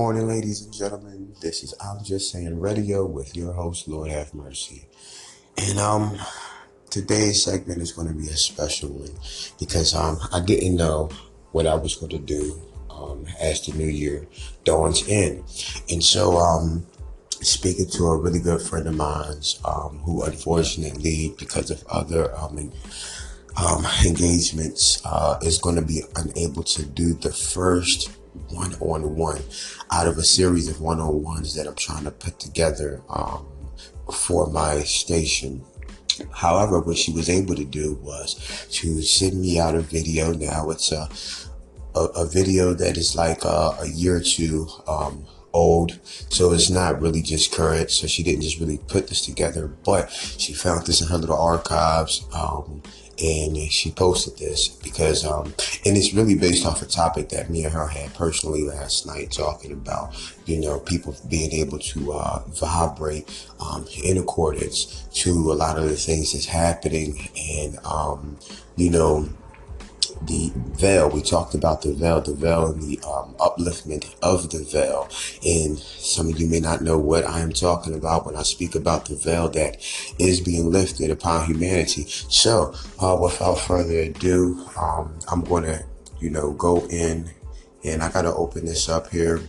morning, ladies and gentlemen. This is I'm Just Saying Radio with your host, Lord Have Mercy. And um today's segment is going to be a special one because um I didn't know what I was going to do um as the new year dawns in. And so um speaking to a really good friend of mine's um who unfortunately because of other um um, engagements uh, is going to be unable to do the first one on one out of a series of one on ones that I'm trying to put together um, for my station. However, what she was able to do was to send me out a video. Now it's a a, a video that is like a, a year or two um, old, so it's not really just current. So she didn't just really put this together, but she found this in her little archives. Um, and she posted this because um and it's really based off a topic that me and her had personally last night talking about you know people being able to uh vibrate um in accordance to a lot of the things that's happening and um you know the veil. We talked about the veil, the veil and the um, upliftment of the veil. And some of you may not know what I am talking about when I speak about the veil that is being lifted upon humanity. So, uh, without further ado, um, I'm going to, you know, go in and I got to open this up here.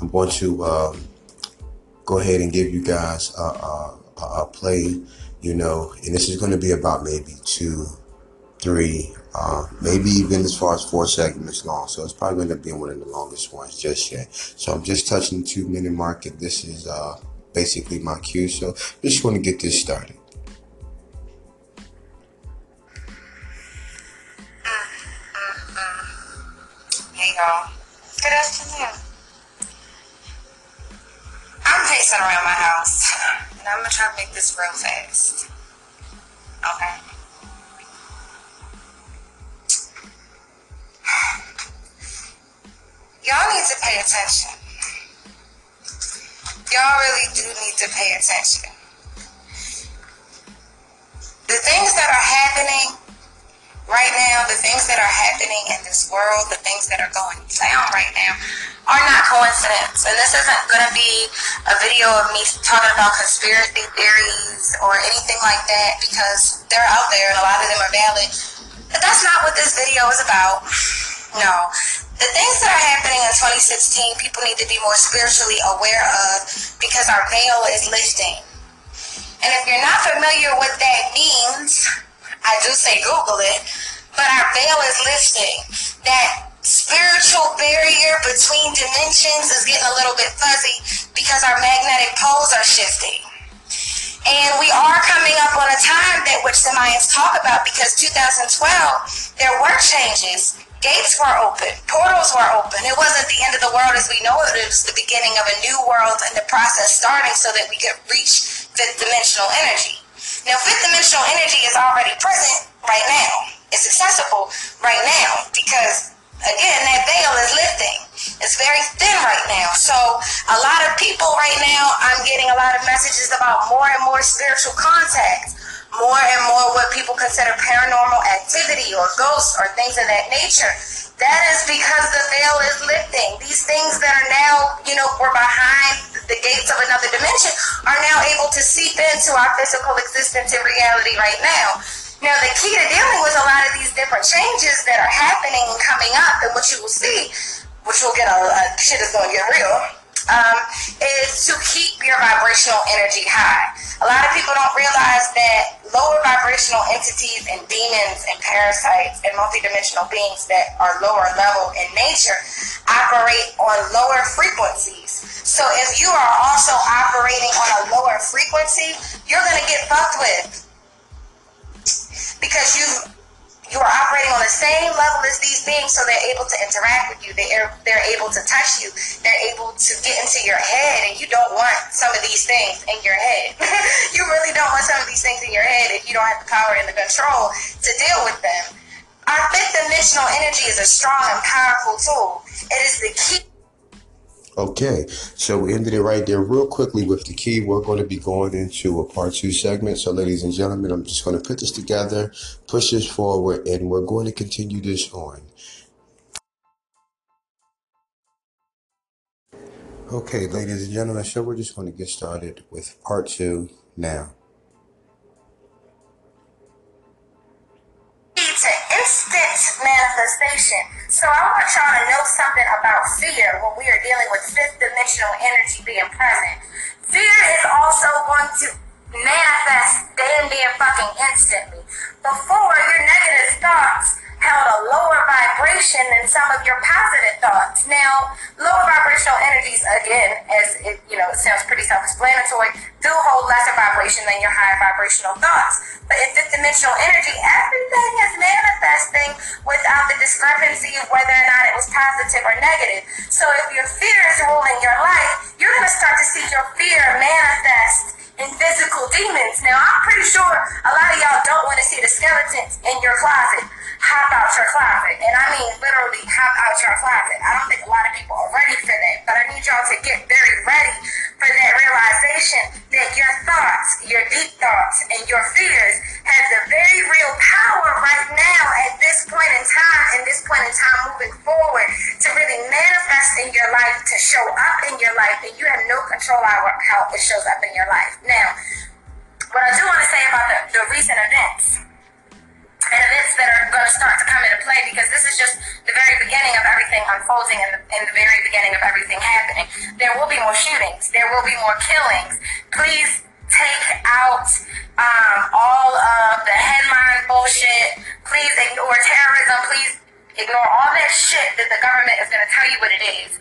I'm going to um, go ahead and give you guys a, a, a play, you know, and this is going to be about maybe two three, uh, maybe even as far as four segments long. So it's probably going to be one of the longest ones just yet. So I'm just touching the two minute mark. And this is uh, basically my cue. So just want to get this started. Hey y'all. Good afternoon. I'm pacing around my house, and I'm gonna try to make this real fast. Okay. Y'all need to pay attention. Y'all really do need to pay attention. The things that are happening right now, the things that are happening in this world, the things that are going down right now, are not coincidence. And this isn't going to be a video of me talking about conspiracy theories or anything like that because they're out there and a lot of them are valid. But that's not what this video is about. No. The things that are happening in 2016, people need to be more spiritually aware of because our veil is lifting. And if you're not familiar with that means, I do say Google it, but our veil is lifting. That spiritual barrier between dimensions is getting a little bit fuzzy because our magnetic poles are shifting. And we are coming up on a time that which the Mayans talk about because 2012, there were changes. Gates were open, portals were open. It wasn't the end of the world as we know it. It was the beginning of a new world and the process starting so that we could reach fifth dimensional energy. Now, fifth dimensional energy is already present right now. It's accessible right now because, again, that veil is lifting. It's very thin right now. So, a lot of people right now, I'm getting a lot of messages about more and more spiritual contacts, more and more what people consider paranormal activity or ghosts or things of that nature. That is because the veil is lifting. These things that are now, you know, were behind the gates of another dimension are now able to seep into our physical existence and reality right now. Now, the key to dealing with a lot of these different changes that are happening and coming up, and what you will see, which will get a, a shit is going to get real, um, is to keep your vibrational energy high. A lot of people don't realize that lower vibrational entities and demons and parasites and multidimensional beings that are lower level in nature operate on lower frequencies. So if you are also operating on a lower frequency, you're going to get fucked with because you you are operating on the same level as these beings, so they're able to interact with you. They're they're able to touch you. They're able to get into your head, and you don't want some of these things in your head. you really don't want some of these things in your head if you don't have the power and the control to deal with them. Our fifth dimensional energy is a strong and powerful tool. It is the key. Okay, so we ended it right there real quickly with the key. We're going to be going into a part two segment. So, ladies and gentlemen, I'm just going to put this together, push this forward, and we're going to continue this on. Okay, ladies and gentlemen, so we're just going to get started with part two now. to instant manifestation. So I want y'all to know something about fear when we are dealing with fifth dimensional energy being present. Fear is also going to manifest damn near fucking instantly. Before your negative thoughts held a lower vibration than some of your positive thoughts. Now, lower vibrational energies, again, as it you know, it sounds pretty self-explanatory, do hold lesser vibration than your higher vibrational thoughts. But in fifth dimensional energy, everything is manifesting without the discrepancy of whether or not it was positive or negative. So if your fear is ruling your life, you're gonna start to see your fear manifest in physical demons. Now, I'm pretty sure a lot of y'all don't want to see the skeletons in your closet hop out your closet. And I mean literally hop out your closet. I don't think a lot of people are ready for that, but I need y'all to get very ready for that realization that your thoughts, your deep thoughts, and your fears have the very real power right now at this point in time, and this point in time moving forward, in your life, to show up in your life, and you have no control over how it shows up in your life. Now, what I do want to say about the, the recent events and events that are going to start to come into play because this is just the very beginning of everything unfolding and the, and the very beginning of everything happening. There will be more shootings. There will be more killings. Please take out um, all of the headline bullshit. Please ignore terrorism. Please ignore all that shit that the government is going to tell you what it is.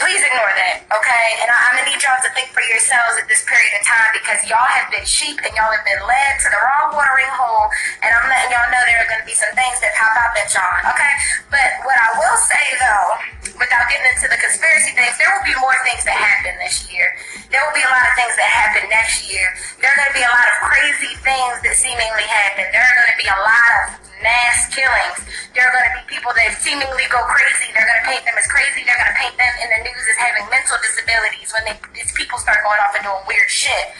Please ignore that, okay? And I, am gonna need y'all to think for yourselves at this period of time because y'all have been sheep and y'all have been led to the wrong watering hole. And I'm letting y'all know there are gonna be some things that pop out at y'all, okay? But what I will say though, without getting into the conspiracy things, there will be more things that happen this year. There will be a lot of things that happen next year. There are gonna be a lot of crazy things that seemingly happen. There are gonna be a lot of mass killings. There are going to be people that seemingly go crazy. They're going to paint them as crazy. They're going to paint them in the news as having mental disabilities when they, these people start going off and doing weird shit.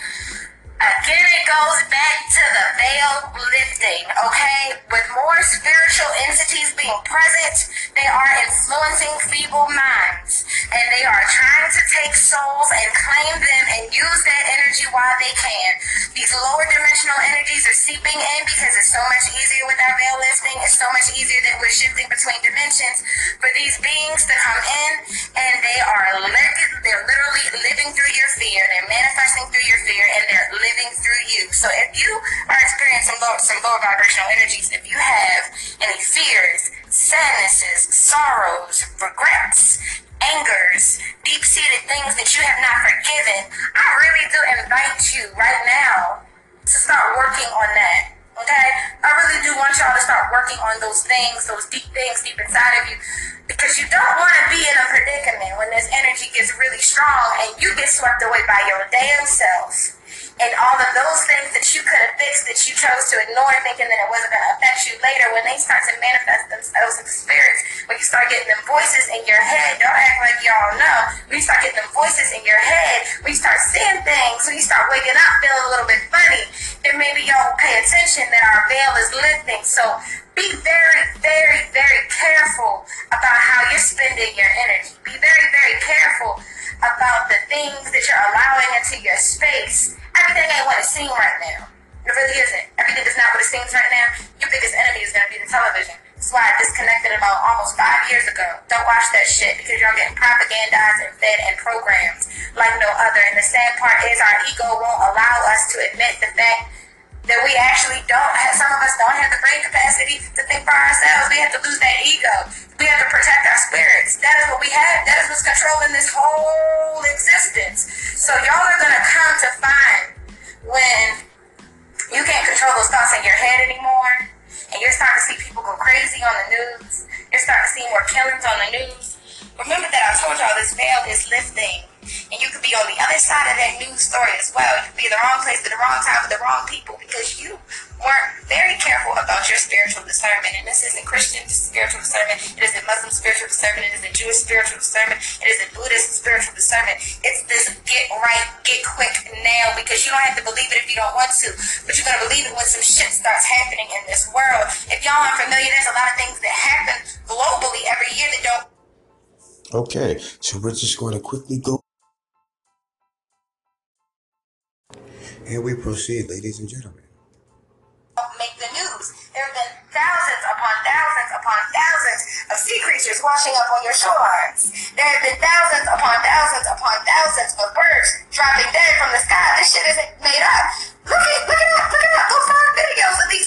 Again, it goes back to the veil lifting, okay? With more spiritual entities being present, they are influencing feeble minds. And they are trying to take souls and claim them and use that energy while they can. These lower dimensional energies are seeping in because it's so much easier with our veil lifting. It's so much easier that we're shifting between dimensions for these beings to come in and they are li- they're literally living through your fear. They're manifesting through your fear and they're living living through you. So if you are experiencing low, some lower vibrational energies, if you have any fears, sadnesses, sorrows, regrets, angers, deep seated things that you have not forgiven, I really do invite you right now to start working on that. Okay? I really do want y'all to start working on those things, those deep things deep inside of you. Because you don't want to be in a predicament when this energy gets really strong and you get swept away by your damn self and all of those things that you could have fixed that you chose to ignore thinking that it wasn't going to affect you later when they start to manifest themselves in the spirits when you start getting them voices in your head don't act like y'all know. When you start getting them voices in your head when you start seeing things when you start waking up feeling a little bit funny then maybe y'all will pay attention that our veil is lifting. So be very very very careful about how you're spending your energy. Be very very careful about the things that you're allowing into your space everything ain't what it seems right now. It really isn't. Everything is not what it seems right now. Your biggest enemy is going to be the television. That's why I disconnected about almost five years ago. Don't watch that shit because y'all getting propagandized and fed and programmed like no other. And the sad part is our ego won't allow us to admit the fact that we actually don't have, some of us don't have the brain capacity to think for ourselves. We have to lose that ego. We have to protect our spirits. That is what we have. That is what's controlling this whole existence. So y'all are going to come to find when you can't control those thoughts in your head anymore and you're starting to see people go crazy on the news. You're starting to see more killings on the news. Remember that I told y'all this veil is lifting and you could be on the other side of that news story as well. You could be in the wrong place at the wrong time with the wrong people because you weren't very careful about your spiritual discernment. And this isn't Christian spiritual discernment. It isn't Muslim spiritual discernment. It isn't Jewish spiritual discernment. It isn't Buddhist spiritual discernment. It's this get right, get quick now because you don't have to believe it if you don't want to. But you're going to believe it when some shit starts happening in this world. If y'all aren't familiar, there's a lot of things that happen globally every year that don't. Okay, so we're just going to quickly go. And we proceed, ladies and gentlemen thousands upon thousands upon thousands of sea creatures washing up on your shorelines. There have been thousands upon thousands upon thousands of birds dropping dead from the sky. This shit isn't made up. Look at look at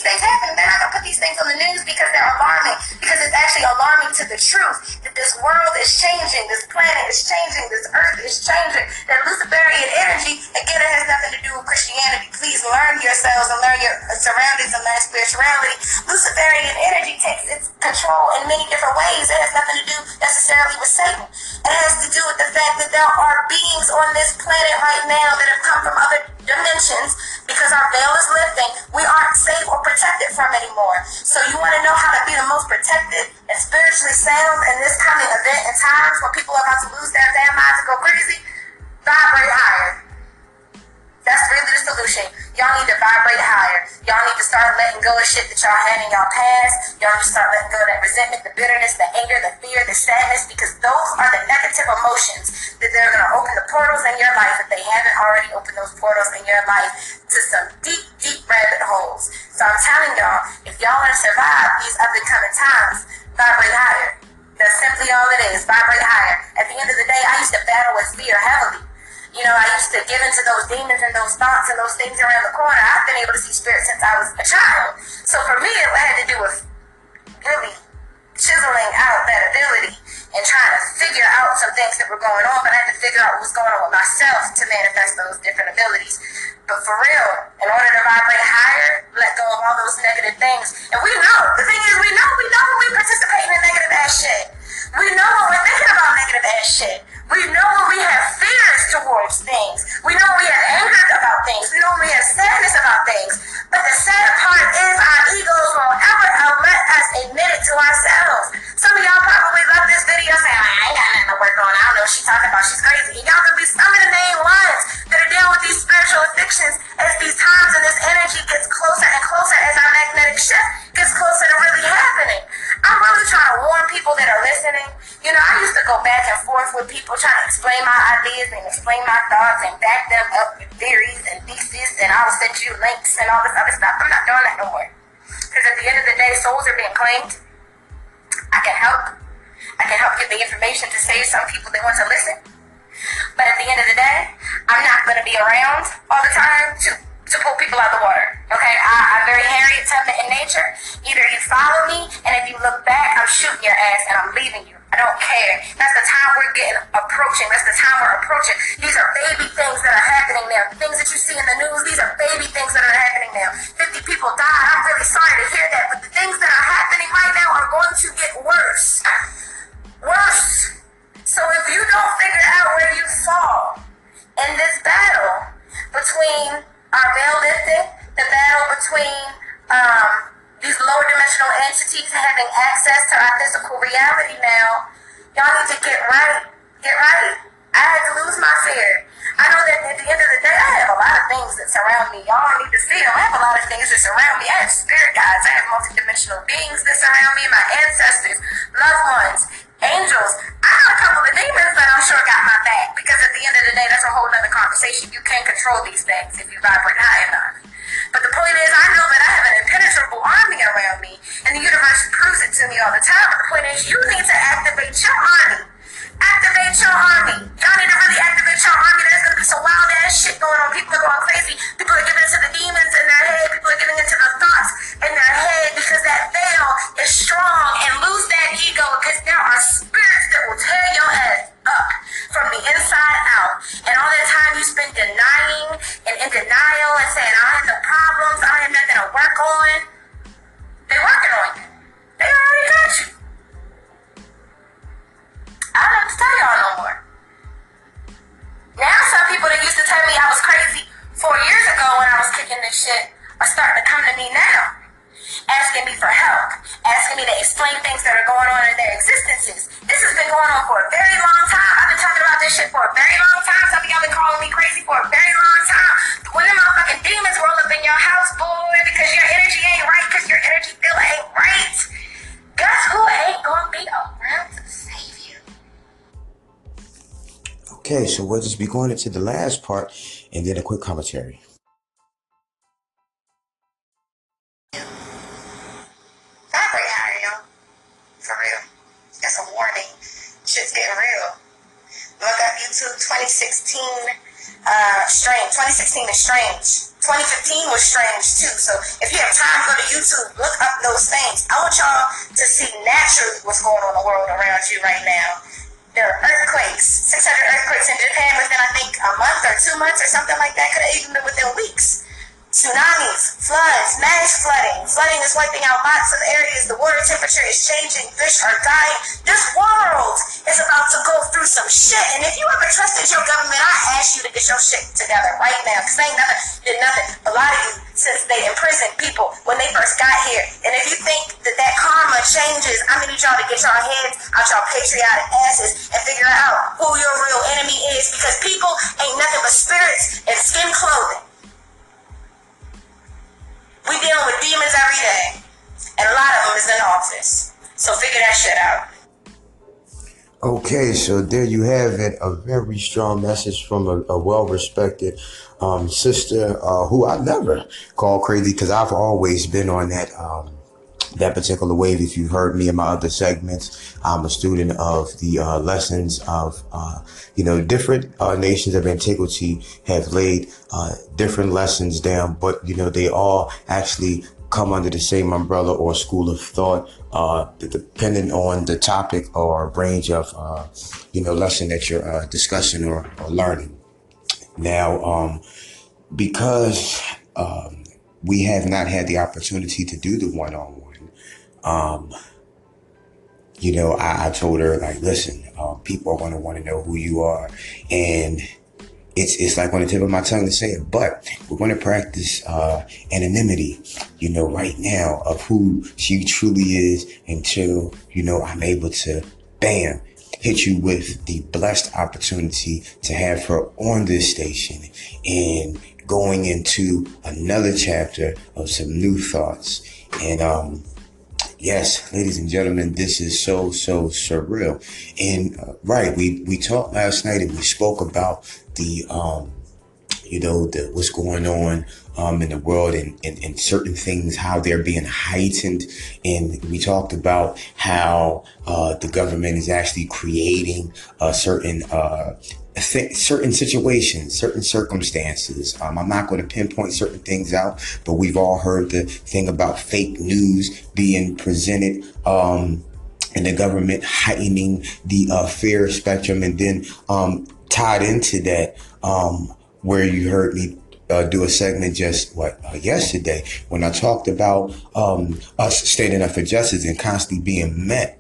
things happen. They're not gonna put these things on the news because they're alarming. Because it's actually alarming to the truth that this world is changing, this planet is changing, this earth is changing. That Luciferian energy, again, it has nothing to do with Christianity. Please learn yourselves and learn your surroundings and learn spirituality. Luciferian energy takes its control in many different ways. It has nothing to do necessarily with Satan. It has to do with the fact that there are beings on this planet right now that have come from other dimensions because our veil is lifting. We aren't safe or protected from anymore. So you want to know how to be the most protected and spiritually sound in this coming event and times when people are about to lose their damn minds and go crazy? Vibrate higher. That's really the solution. Y'all need to vibrate higher. Y'all need to start letting go of shit that y'all had in y'all past. Y'all need to start letting go of that resentment, the bitterness, the anger, the fear, the sadness, because those are the negative emotions that they're going to open the portals in your life if they haven't already opened those portals in your life to some deep, deep rabbit holes. So I'm telling y'all, if y'all want to survive these up and coming times, vibrate higher. That's simply all it is. Vibrate higher. At the end of the day, I used to battle with fear heavily. You know, I used to give into those demons and those thoughts and those things around the corner. I've been able to see spirits since I was a child. So for me, it had to do with really chiseling out that ability and trying to figure out some things that were going on, but I had to figure out what was going on with myself to manifest those different abilities. But for real, in order to vibrate higher, let go of all those negative things. And we know, the thing is, we know, we know when we participate in the negative ass shit. We know when we're thinking about negative ass shit. We know when we have fears towards things. We know we have anger about things. We know we have sadness about things. But the sad part is our egos won't ever let us admit it to ourselves. Some of y'all probably love this video saying, I ain't got nothing to work on. I don't know what she's talking about. She's crazy. And y'all gonna be some of the main ones that are dealing with these spiritual addictions as these times and this energy gets closer and closer as our magnetic shift gets closer to really happening. I'm really trying to warn people that are listening. You know, I used to go back and forth with people trying to explain my ideas and explain my thoughts and back them up with theories and theses, and I will send you links and all this other stuff. I'm not doing that no more. Because at the end of the day, souls are being claimed. I can help. I can help get the information to save some people that want to listen. But at the end of the day, I'm not going to be around all the time to to pull people out of the water. Okay, I, I'm very Harriet Tubman in nature. Either you follow me, and if you look back, I'm shooting your ass and I'm leaving you. I don't care. That's the time we're getting approaching. That's the time we're approaching. These are baby things that are happening now. Things that you see in the news, these are baby things that are happening now. 50 people died. I'm really sorry to hear that, but the things that are happening right now are going to get worse. Worse. So if you don't figure out where you fall in this battle between our veil lifting, the battle between um, these lower dimensional entities having access to our physical reality now, y'all need to get right. Get right. I had to lose my fear. I know that at the end of the day, I have a lot of things that surround me. Y'all need to see them. I have a lot of things that surround me. I have spirit guides. I have multidimensional beings that surround me, my ancestors, loved ones, angels. I have a couple of demons that I'm sure got my back because at the end of the day, that's a whole other conversation. You can't control these things if you vibrate high enough. But the point is, I know that I have an impenetrable army around me, and the universe proves it to me all the time. But the point is, you need to activate your army. Activate your army. Y'all need to really activate your army. There's gonna be some wild ass shit going on. People are going crazy. People are giving into the demons in their head. People are giving into the thoughts in their head because that veil is strong and lose that ego because there are spirits that will tear your ass up from the inside out. And all that time you spend denying and in denial and saying, I have no problems, I have nothing to work on. They're working on you. They already got Okay, so we'll just be going into the last part and then a quick commentary. Look up YouTube 2016 uh, strange. 2016 is strange. 2015 was strange too. So if you have time, go to YouTube, look up those things. I want y'all to see naturally what's going on in the world around you right now. There are earthquakes, 600 earthquakes in Japan within I think a month or two months or something like that. Could have even been within weeks tsunamis, floods, mass flooding. Flooding is wiping out lots of areas. The water temperature is changing. Fish are dying. This through some shit. And if you ever trusted your government, I ask you to get your shit together right now. Because ain't nothing, did nothing. A lot of you, since they imprisoned people when they first got here. And if you think that that karma changes, I'm to need y'all to get y'all heads out y'all patriotic asses and figure out who your real enemy is. Because people ain't nothing but spirits and skin clothing. We dealing with demons every day, and a lot of them is in office. So figure that shit out. Okay, so there you have it. A very strong message from a, a well respected um, sister uh, who I never call crazy because I've always been on that um, that particular wave. If you've heard me in my other segments, I'm a student of the uh, lessons of, uh, you know, different uh, nations of antiquity have laid uh, different lessons down, but, you know, they all actually come under the same umbrella or school of thought, uh, depending on the topic or range of, uh, you know, lesson that you're discussing or, or, learning. Now, um, because um, we have not had the opportunity to do the one-on-one um, you know, I, I, told her like, listen, uh, people are going to want to know who you are, and it's it's like on the tip of my tongue to say it, but we're going to practice uh, anonymity, you know, right now of who she truly is until you know I'm able to, bam, hit you with the blessed opportunity to have her on this station and going into another chapter of some new thoughts. And um Yes, ladies and gentlemen, this is so, so surreal. And uh, right, we, we talked last night and we spoke about the, um, you know, the, what's going on um, in the world and, and, and certain things, how they're being heightened. And we talked about how uh, the government is actually creating a certain uh, certain situations, certain circumstances. Um, I'm not going to pinpoint certain things out, but we've all heard the thing about fake news being presented. Um, and the government heightening the uh, fear spectrum, and then um, tied into that, um, where you heard me uh, do a segment just what uh, yesterday when I talked about um, us standing up for justice and constantly being met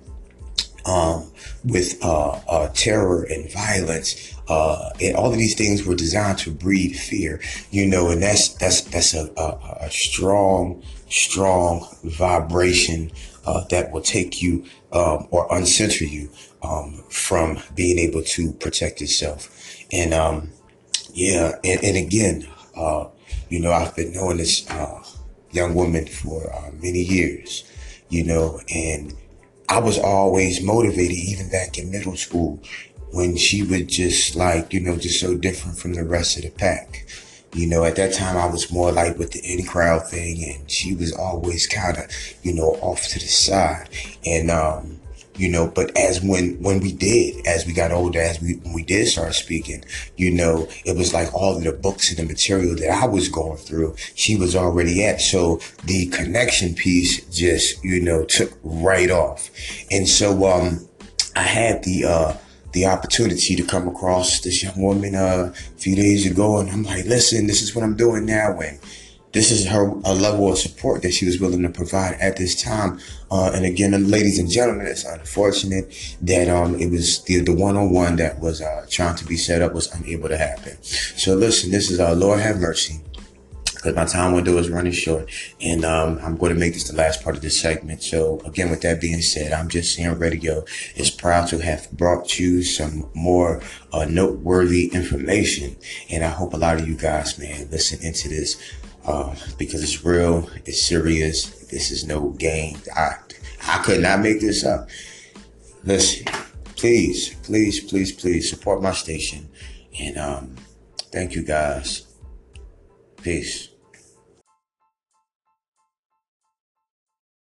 um, with uh, uh, terror and violence. Uh, and all of these things were designed to breed fear, you know, and that's that's that's a, a, a strong, strong vibration uh, that will take you um, or uncenter you um, from being able to protect yourself. And um, yeah, and, and again, uh, you know, I've been knowing this uh, young woman for many years, you know, and I was always motivated, even back in middle school, when she would just like, you know, just so different from the rest of the pack. You know, at that time I was more like with the in crowd thing and she was always kind of, you know, off to the side. And, um, you know but as when when we did as we got older as we when we did start speaking you know it was like all of the books and the material that i was going through she was already at. So the connection piece just you know took right off. And so um i had the uh the opportunity to come across this young woman uh, a few days ago and i'm like listen this is what i'm doing now and this is her a level of support that she was willing to provide at this time. Uh, and again, ladies and gentlemen, it's unfortunate that um, it was the the one on one that was uh, trying to be set up was unable to happen. So listen, this is uh, Lord have mercy. Because my time window is running short, and um, I'm going to make this the last part of this segment. So, again, with that being said, I'm just saying radio is proud to have brought you some more uh, noteworthy information, and I hope a lot of you guys, man, listen into this uh, because it's real, it's serious. This is no game. I I could not make this up. Listen, please, please, please, please support my station, and um, thank you guys. Peace.